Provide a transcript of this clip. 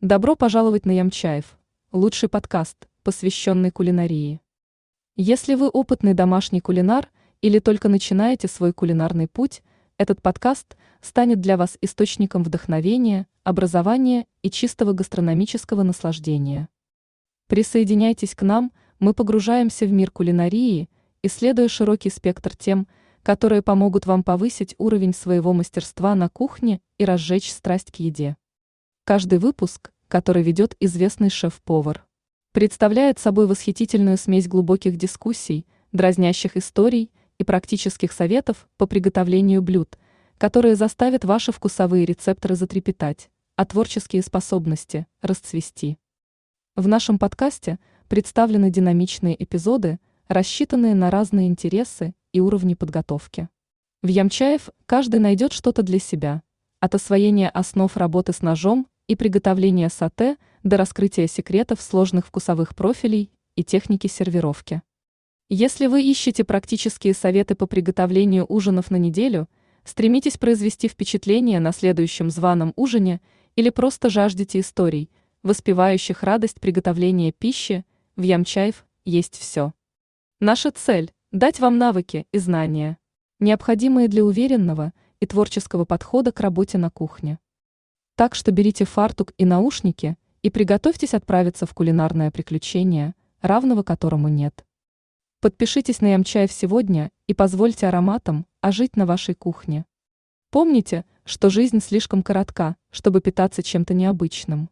Добро пожаловать на Ямчаев, лучший подкаст, посвященный кулинарии. Если вы опытный домашний кулинар или только начинаете свой кулинарный путь, этот подкаст станет для вас источником вдохновения, образования и чистого гастрономического наслаждения. Присоединяйтесь к нам, мы погружаемся в мир кулинарии, исследуя широкий спектр тем, которые помогут вам повысить уровень своего мастерства на кухне и разжечь страсть к еде. Каждый выпуск, который ведет известный шеф-повар, представляет собой восхитительную смесь глубоких дискуссий, дразнящих историй и практических советов по приготовлению блюд, которые заставят ваши вкусовые рецепторы затрепетать, а творческие способности расцвести. В нашем подкасте представлены динамичные эпизоды, рассчитанные на разные интересы и уровни подготовки. В Ямчаев каждый найдет что-то для себя, от освоения основ работы с ножом и приготовления сате до раскрытия секретов сложных вкусовых профилей и техники сервировки. Если вы ищете практические советы по приготовлению ужинов на неделю, стремитесь произвести впечатление на следующем званом ужине или просто жаждете историй, воспевающих радость приготовления пищи, в Ямчаев есть все. Наша цель – дать вам навыки и знания, необходимые для уверенного и творческого подхода к работе на кухне. Так что берите фартук и наушники и приготовьтесь отправиться в кулинарное приключение, равного которому нет. Подпишитесь на Ямчаев сегодня и позвольте ароматам ожить на вашей кухне. Помните, что жизнь слишком коротка, чтобы питаться чем-то необычным.